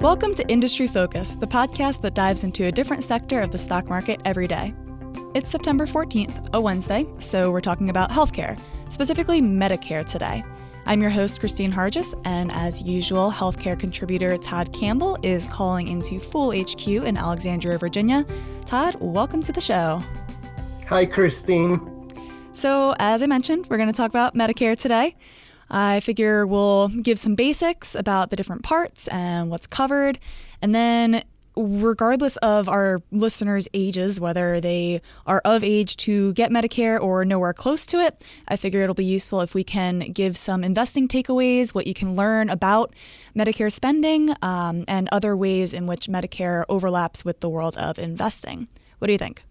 Welcome to Industry Focus, the podcast that dives into a different sector of the stock market every day. It's September 14th, a Wednesday, so we're talking about healthcare, specifically Medicare today. I'm your host, Kristine Harjes, and as usual, healthcare contributor Todd Campbell is calling into Fool HQ in Alexandria, Virginia. Todd, welcome to the show. Hi, Kristine. So, as I mentioned, we're going to talk about Medicare today. I figure we'll give some basics about the different parts and what's covered. And then, regardless of our listeners' ages, whether they are of age to get Medicare or nowhere close to it, I figure it'll be useful if we can give some investing takeaways, what you can learn about Medicare spending, um, and other ways in which Medicare overlaps with the world of investing. What do you think?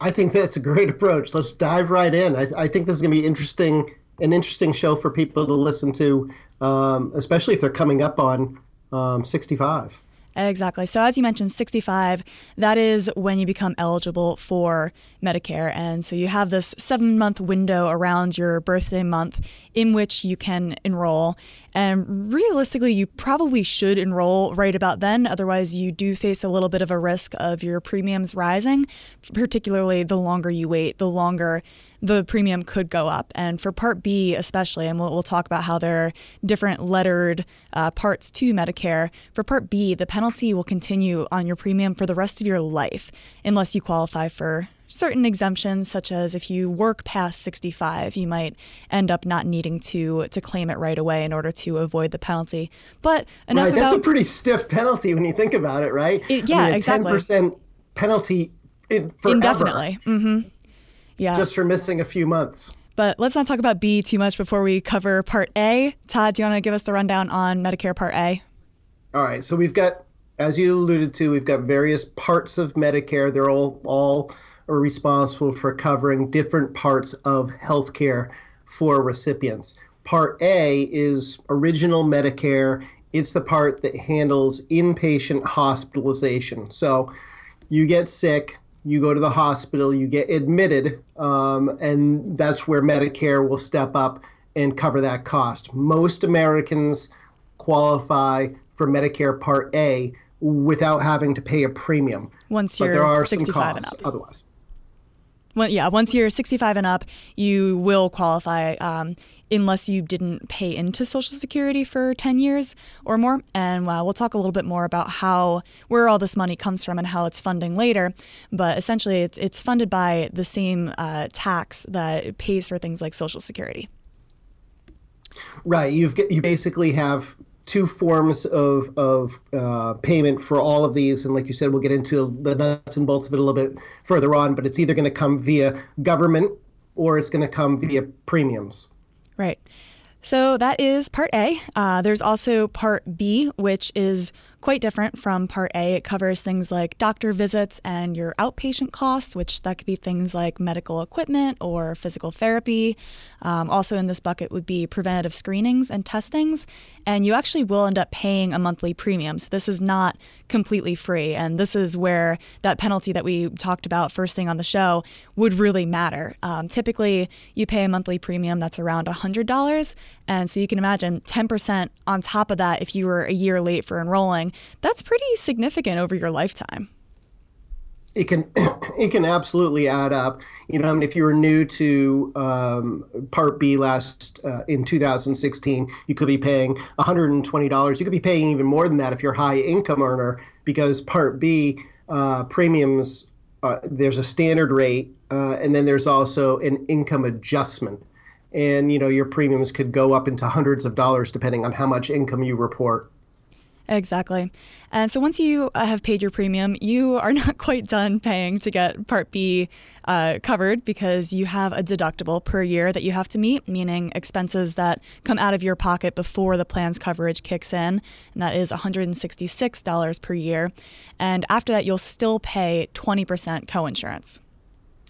I think that's a great approach. Let's dive right in. I, I think this is going to be interesting an interesting show for people to listen to, um, especially if they're coming up on um, 65. Exactly. So, as you mentioned, 65, that is when you become eligible for Medicare. And so you have this seven month window around your birthday month in which you can enroll. And realistically, you probably should enroll right about then. Otherwise, you do face a little bit of a risk of your premiums rising, particularly the longer you wait, the longer the premium could go up. And for Part B, especially, and we'll, we'll talk about how there are different lettered uh, parts to Medicare. For Part B, the penalty will continue on your premium for the rest of your life unless you qualify for certain exemptions such as if you work past 65 you might end up not needing to to claim it right away in order to avoid the penalty but enough right, that's a pretty stiff penalty when you think about it right it, yeah I mean, exactly 10% penalty in, indefinitely mm-hmm. Yeah. Just for missing a few months. But let's not talk about B too much before we cover Part A. Todd, do you want to give us the rundown on Medicare Part A? All right. So we've got, as you alluded to, we've got various parts of Medicare. They're all all are responsible for covering different parts of healthcare for recipients. Part A is original Medicare. It's the part that handles inpatient hospitalization. So you get sick, you go to the hospital, you get admitted, um, and that's where Medicare will step up and cover that cost. Most Americans qualify for Medicare Part A without having to pay a premium. Once you're but there are 65 some costs and up. otherwise. Well, yeah, once you're 65 and up, you will qualify um, unless you didn't pay into Social Security for 10 years or more. And uh, we'll talk a little bit more about how where all this money comes from and how it's funding later. But essentially, it's it's funded by the same uh, tax that pays for things like Social Security. Right. You've you basically have two forms of, of uh, payment for all of these. And like you said, we'll get into the nuts and bolts of it a little bit further on, but it's either going to come via government or it's going to come via premiums. Right. So that is part A. Uh, there's also part B, which is quite different from Part A. It covers things like doctor visits and your outpatient costs, which that could be things like medical equipment or physical therapy. Um, also in this bucket would be preventative screenings and testings. And you actually will end up paying a monthly premium. So this is not completely free. And this is where that penalty that we talked about first thing on the show would really matter. Um, typically, you pay a monthly premium that's around $100. And so you can imagine 10% on top of that if you were a year late for enrolling that's pretty significant over your lifetime. It can it can absolutely add up. You know, I mean, if you were new to um, Part B last uh, in 2016, you could be paying 120 dollars. You could be paying even more than that if you're a high income earner, because Part B uh, premiums uh, there's a standard rate, uh, and then there's also an income adjustment and you know your premiums could go up into hundreds of dollars depending on how much income you report Exactly. And so once you uh, have paid your premium, you are not quite done paying to get Part B uh, covered because you have a deductible per year that you have to meet, meaning expenses that come out of your pocket before the plan's coverage kicks in. And that is $166 per year. And after that, you'll still pay 20% coinsurance.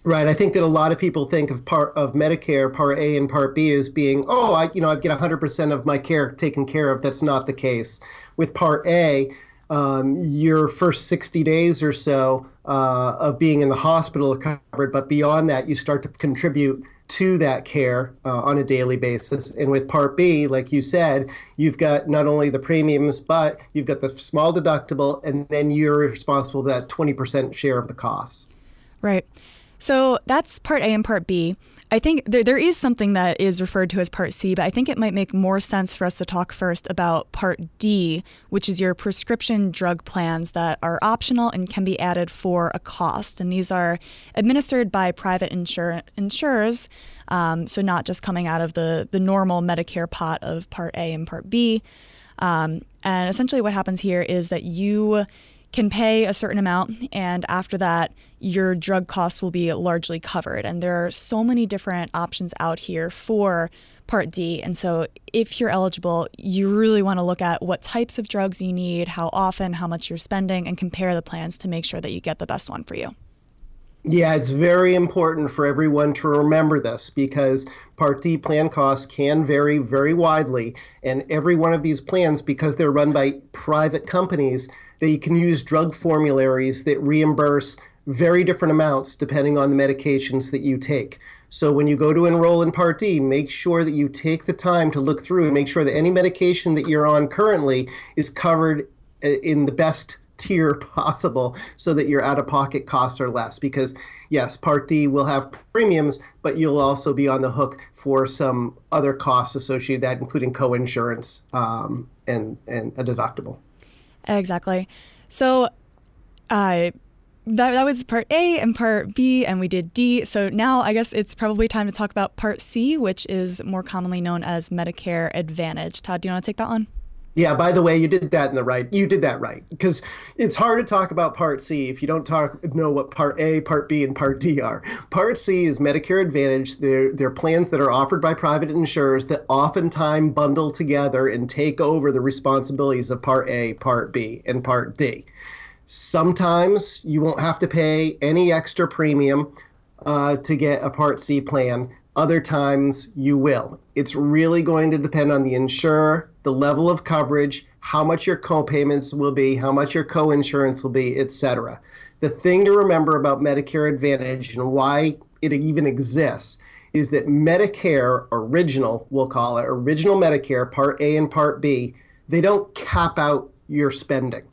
Right. I think that a lot of people think of part of Medicare, Part A and Part B as being, oh, I, you know, I get 100% of my care taken care of. That's not the case. With Part A, um, your first 60 days or so uh, of being in the hospital are covered, but beyond that, you start to contribute to that care uh, on a daily basis. And with Part B, like you said, you've got not only the premiums, but you've got the small deductible, and then you're responsible for that 20% share of the costs. Right. So that's Part A and Part B. I think there, there is something that is referred to as Part C, but I think it might make more sense for us to talk first about Part D, which is your prescription drug plans that are optional and can be added for a cost. And these are administered by private insur- insurers, um, so not just coming out of the, the normal Medicare pot of Part A and Part B. Um, and essentially, what happens here is that you can pay a certain amount, and after that, your drug costs will be largely covered. And there are so many different options out here for Part D. And so, if you're eligible, you really want to look at what types of drugs you need, how often, how much you're spending, and compare the plans to make sure that you get the best one for you. Yeah, it's very important for everyone to remember this because Part D plan costs can vary very widely. And every one of these plans, because they're run by private companies, that you can use drug formularies that reimburse very different amounts depending on the medications that you take. So when you go to enroll in Part D, make sure that you take the time to look through and make sure that any medication that you're on currently is covered uh, in the best tier possible so that your out of pocket costs are less. Because, yes, Part D will have premiums, but you'll also be on the hook for some other costs associated with that, including co insurance um, and, and a deductible. Exactly. So, uh, that, that was part A and part B, and we did D. So now I guess it's probably time to talk about part C, which is more commonly known as Medicare Advantage. Todd, do you want to take that one? Yeah, by the way, you did that in the right. You did that right because it's hard to talk about Part C if you don't talk know what Part A, Part B, and Part D are. Part C is Medicare Advantage. They're, they're plans that are offered by private insurers that oftentimes bundle together and take over the responsibilities of Part A, Part B, and Part D. Sometimes you won't have to pay any extra premium uh, to get a Part C plan. Other times you will. It's really going to depend on the insurer, the level of coverage, how much your co-payments will be, how much your co-insurance will be, etc. The thing to remember about Medicare Advantage and why it even exists is that Medicare original, we'll call it original Medicare, Part A and Part B, they don't cap out your spending.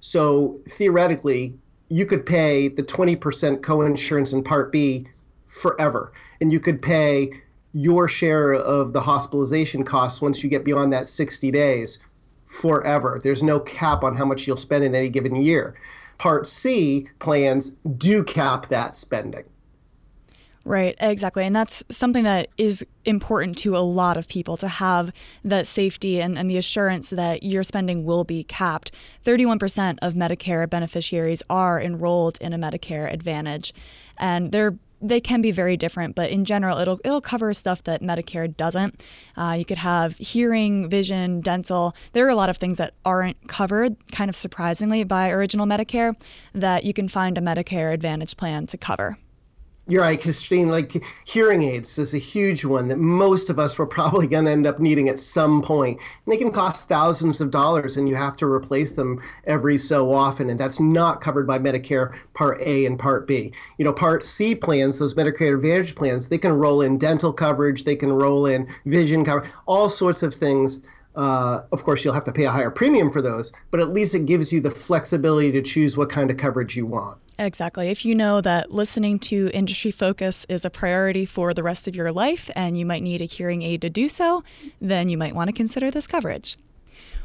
So theoretically, you could pay the 20% co-insurance in Part B forever and you could pay your share of the hospitalization costs once you get beyond that 60 days forever. There's no cap on how much you'll spend in any given year. Part C plans do cap that spending. Right, exactly. And that's something that is important to a lot of people to have that safety and, and the assurance that your spending will be capped. 31% of Medicare beneficiaries are enrolled in a Medicare Advantage. And they're they can be very different, but in general, it'll it'll cover stuff that Medicare doesn't. Uh, you could have hearing, vision, dental. There are a lot of things that aren't covered, kind of surprisingly, by original Medicare that you can find a Medicare Advantage plan to cover. You're right, Kristine. Like hearing aids is a huge one that most of us were probably going to end up needing at some point. And they can cost thousands of dollars, and you have to replace them every so often. And that's not covered by Medicare Part A and Part B. You know, Part C plans, those Medicare Advantage plans, they can roll in dental coverage, they can roll in vision coverage, all sorts of things. Uh, of course, you'll have to pay a higher premium for those, but at least it gives you the flexibility to choose what kind of coverage you want. Exactly. If you know that listening to industry focus is a priority for the rest of your life and you might need a hearing aid to do so, then you might want to consider this coverage.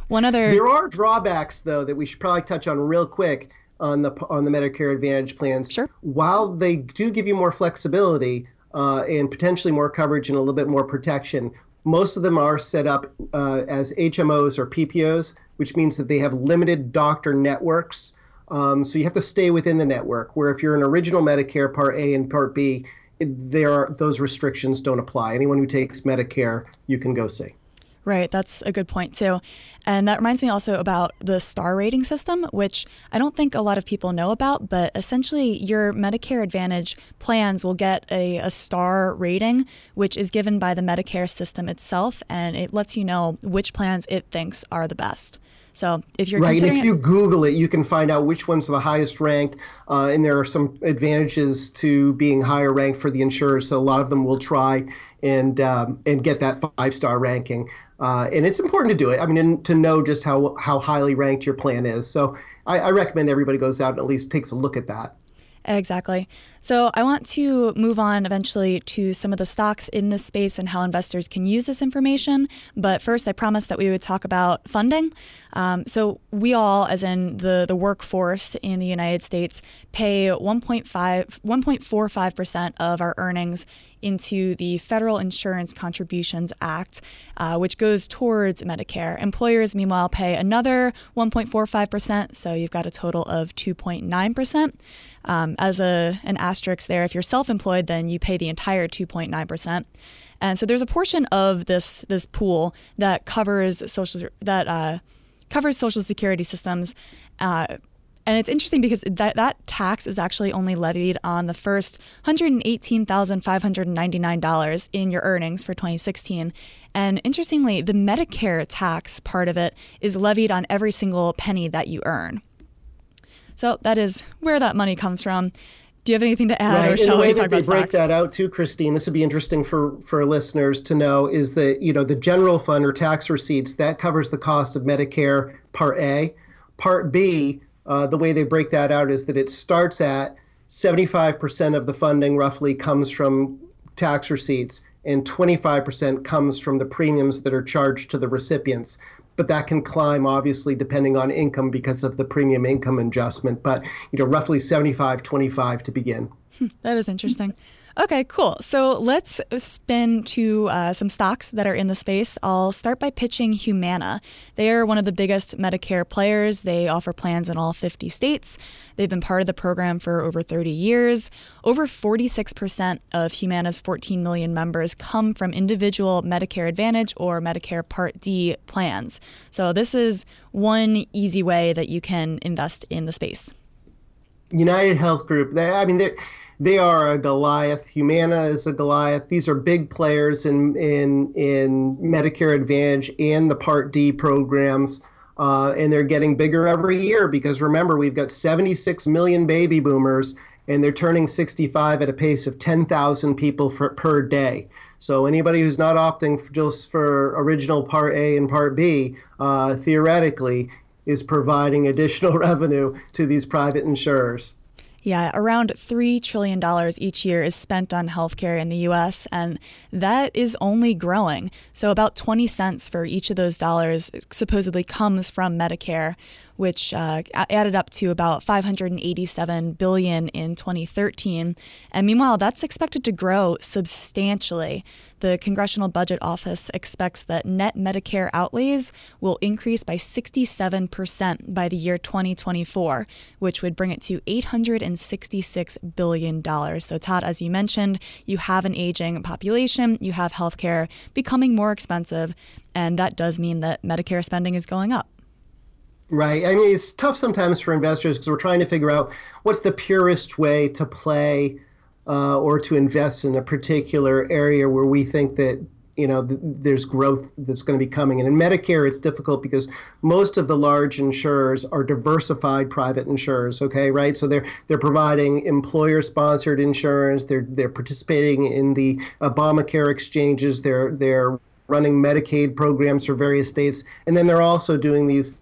One other There are drawbacks though that we should probably touch on real quick on the on the Medicare Advantage plans. Sure. While they do give you more flexibility uh, and potentially more coverage and a little bit more protection, most of them are set up uh, as HMOs or PPOs, which means that they have limited doctor networks um, so you have to stay within the network. Where if you're an original Medicare Part A and Part B, there are those restrictions don't apply. Anyone who takes Medicare, you can go see. Right, that's a good point too. And that reminds me also about the star rating system, which I don't think a lot of people know about, but essentially your Medicare Advantage plans will get a, a star rating, which is given by the Medicare system itself, and it lets you know which plans it thinks are the best. So if you're right, and if you Google it, you can find out which one's are the highest ranked, uh, and there are some advantages to being higher ranked for the insurers. So a lot of them will try and um, and get that five star ranking. Uh, and it's important to do it. I mean, to know just how how highly ranked your plan is. So I, I recommend everybody goes out and at least takes a look at that. Exactly. So I want to move on eventually to some of the stocks in this space and how investors can use this information. But first, I promised that we would talk about funding. Um, so we all, as in the, the workforce in the United States, pay 1.5, 1.45% of our earnings into the Federal Insurance Contributions Act, uh, which goes towards Medicare. Employers, meanwhile, pay another 1.45%, so you've got a total of 2.9%. Um, as a an asterisk there, if you're self-employed, then you pay the entire 2.9%. And so there's a portion of this this pool that covers social that uh, covers social security systems. Uh, and it's interesting because that, that tax is actually only levied on the first $118,599 in your earnings for 2016. And interestingly, the Medicare tax part of it is levied on every single penny that you earn. So that is where that money comes from. Do you have anything to add, right. or shall the way we that talk they about break stocks? that out too, Kristine? This would be interesting for for listeners to know. Is that you know the general fund or tax receipts that covers the cost of Medicare Part A, Part B. Uh, the way they break that out is that it starts at 75% of the funding roughly comes from tax receipts and 25% comes from the premiums that are charged to the recipients but that can climb obviously depending on income because of the premium income adjustment. But you know, roughly 75 25 to begin. that is interesting. Okay, cool. So let's spin to uh, some stocks that are in the space. I'll start by pitching Humana. They are one of the biggest Medicare players. They offer plans in all 50 states. They've been part of the program for over 30 years. Over 46% of Humana's 14 million members come from individual Medicare Advantage or Medicare Part D plans. So this is one easy way that you can invest in the space. United Health Group, they, I mean, they're they are a Goliath. Humana is a Goliath. These are big players in in in Medicare Advantage and the Part D programs. Uh, and they're getting bigger every year because remember we've got 76 million baby boomers and they're turning 65 at a pace of 10,000 people for, per day. So anybody who's not opting for just for original Part A and Part B, uh, theoretically, is providing additional revenue to these private insurers. Yeah, around $3 trillion each year is spent on healthcare in the US, and that is only growing. So, about 20 cents for each of those dollars supposedly comes from Medicare, which uh, added up to about 587 billion in 2013. And meanwhile, that's expected to grow substantially. The Congressional Budget Office expects that net Medicare outlays will increase by 67% by the year 2024, which would bring it to $866 billion. So, Todd, as you mentioned, you have an aging population, you have healthcare becoming more expensive, and that does mean that Medicare spending is going up. Right. I mean, it's tough sometimes for investors because we're trying to figure out what's the purest way to play uh, or to invest in a particular area where we think that you know th- there's growth that's going to be coming. And in Medicare, it's difficult because most of the large insurers are diversified private insurers. Okay, right? So they're they're providing employer-sponsored insurance. They're they're participating in the Obamacare exchanges. They're they're running Medicaid programs for various states, and then they're also doing these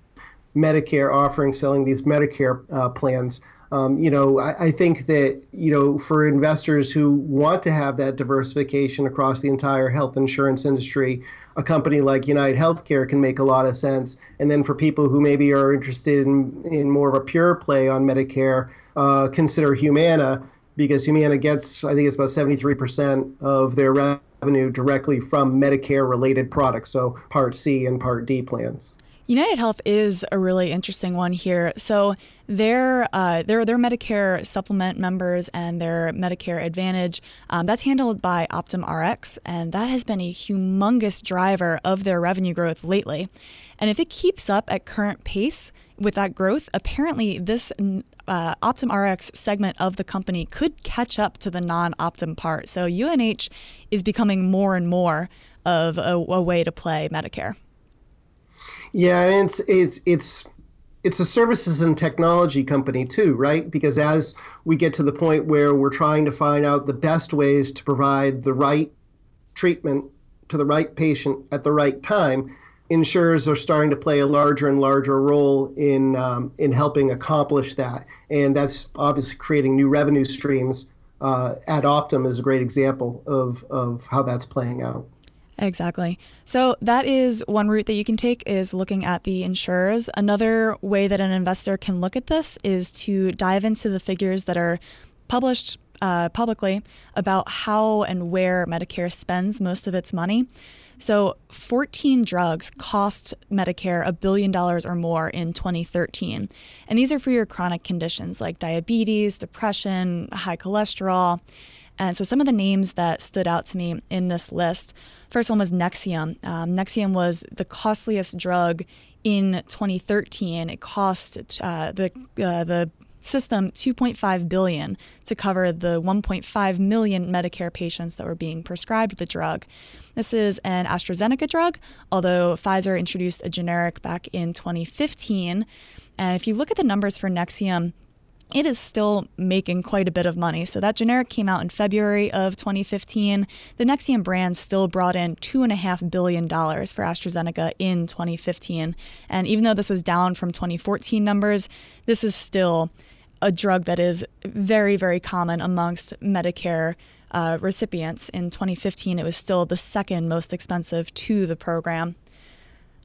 Medicare offering, selling these Medicare uh, plans. Um, you know, I, I, think that you know for investors who want to have that diversification across the entire health insurance industry, a company like United Healthcare can make a lot of sense. And then for people who maybe are interested in, in more of a pure play on Medicare, uh, consider Humana because Humana gets, I think it's about 73% of their revenue directly from Medicare related products, so Part C and Part D plans. United Health is a really interesting one here. So their uh, their their Medicare supplement members and their Medicare Advantage um, that's handled by Optum Rx, and that has been a humongous driver of their revenue growth lately. And if it keeps up at current pace with that growth, apparently this uh, Optum Rx segment of the company could catch up to the non Optum part. So UNH is becoming more and more of a, a way to play Medicare. Yeah, and it's it's it's it's a services and technology company too, right? Because as we get to the point where we're trying to find out the best ways to provide the right treatment to the right patient at the right time, insurers are starting to play a larger and larger role in um, in helping accomplish that, and that's obviously creating new revenue streams. Uh, Ad Optum is a great example of of how that's playing out. Exactly. So that is one route that you can take is looking at the insurers. Another way that an investor can look at this is to dive into the figures that are published uh, publicly about how and where Medicare spends most of its money. So, 14 drugs cost Medicare a billion dollars or more in 2013. And these are for your chronic conditions like diabetes, depression, high cholesterol. And so some of the names that stood out to me in this list first one was Nexium. Um, Nexium was the costliest drug in 2013. It cost uh, the uh, the system 2.5 billion to cover the 1.5 million Medicare patients that were being prescribed the drug. This is an AstraZeneca drug, although Pfizer introduced a generic back in 2015. And if you look at the numbers for Nexium, it is still making quite a bit of money. So that generic came out in February of 2015. The Nexium brand still brought in $2.5 billion for AstraZeneca in 2015. And even though this was down from 2014 numbers, this is still a drug that is very, very common amongst Medicare uh, recipients. In 2015, it was still the second most expensive to the program.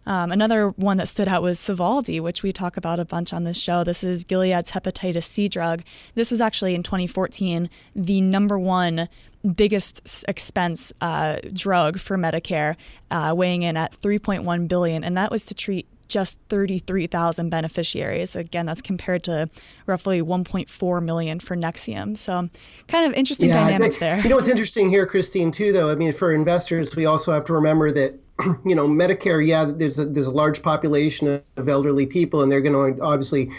Um, another one that stood out was Sovaldi, which we talk about a bunch on this show. This is Gilead's hepatitis C drug. This was actually in 2014 the number one biggest expense uh, drug for Medicare, uh, weighing in at 3.1 billion, and that was to treat just 33,000 beneficiaries. Again, that's compared to roughly 1.4 million for Nexium. So, kind of interesting yeah, dynamics there. You know what's interesting here, Kristine, too, though. I mean, for investors, we also have to remember that you know, Medicare, yeah, there's a, there's a large population of elderly people, and they're going to obviously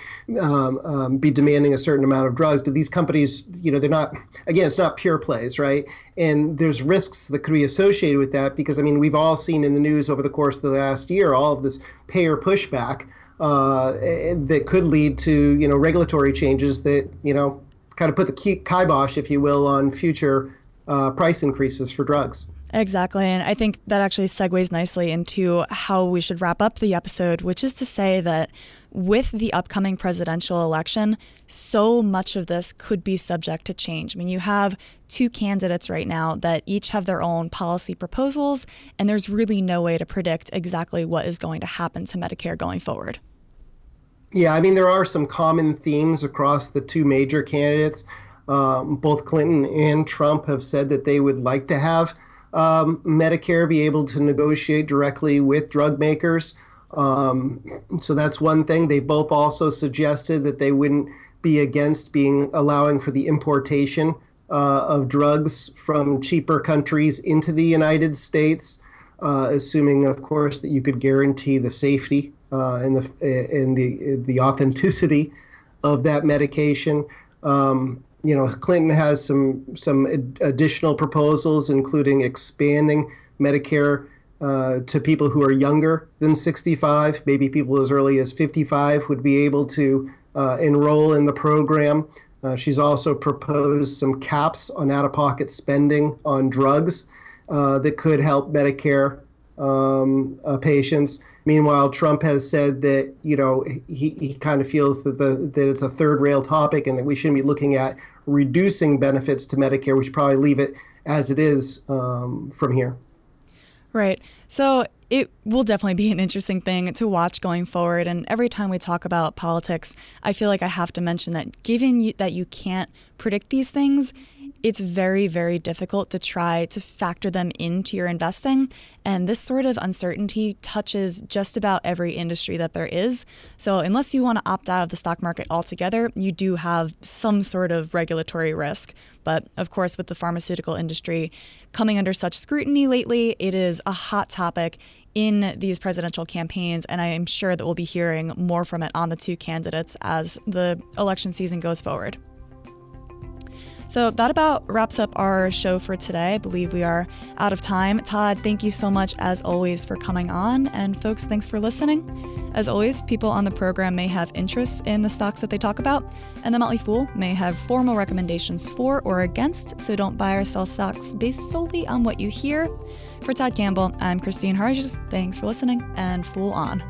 um, um, be demanding a certain amount of drugs. But these companies, you know, they're not. Again, it's not pure plays, right? And there's risks that could be associated with that because I mean, we've all seen in the news over the course of the last year all of this payer pushback uh, that could lead to you know regulatory changes that you know kind of put the kibosh, if you will, on future uh, price increases for drugs. Exactly. And I think that actually segues nicely into how we should wrap up the episode, which is to say that with the upcoming presidential election, so much of this could be subject to change. I mean, you have two candidates right now that each have their own policy proposals, and there's really no way to predict exactly what is going to happen to Medicare going forward. Yeah, I mean, there are some common themes across the two major candidates. Um, both Clinton and Trump have said that they would like to have um, Medicare be able to negotiate directly with drug makers. Um, so that's one thing. They both also suggested that they wouldn't be against being allowing for the importation uh, of drugs from cheaper countries into the United States, uh, assuming, of course, that you could guarantee the safety uh, and the and the the authenticity of that medication. Um, you know, Clinton has some some additional proposals, including expanding Medicare uh, to people who are younger than 65. Maybe people as early as 55 would be able to uh, enroll in the program. Uh, she's also proposed some caps on out-of-pocket spending on drugs uh, that could help Medicare um, uh, patients. Meanwhile, Trump has said that you know he, he kind of feels that the that it's a third rail topic and that we shouldn't be looking at reducing benefits to Medicare. We should probably leave it as it is um, from here. Right. So it will definitely be an interesting thing to watch going forward. And every time we talk about politics, I feel like I have to mention that given that you can't predict these things, it's very, very difficult to try to factor them into your investing. And this sort of uncertainty touches just about every industry that there is. So, unless you want to opt out of the stock market altogether, you do have some sort of regulatory risk. But of course, with the pharmaceutical industry coming under such scrutiny lately, it is a hot topic in these presidential campaigns, and I am sure that we'll be hearing more from it on the two candidates as the election season goes forward. So that about wraps up our show for today. I believe we are out of time. Todd, thank you so much as always for coming on. And folks, thanks for listening. As always, people on the program may have interests in the stocks that they talk about, and the Motley Fool may have formal recommendations for or against, so don't buy or sell stocks based solely on what you hear. For Todd Campbell, I'm Kristine Harjes. Thanks for listening, and Fool on.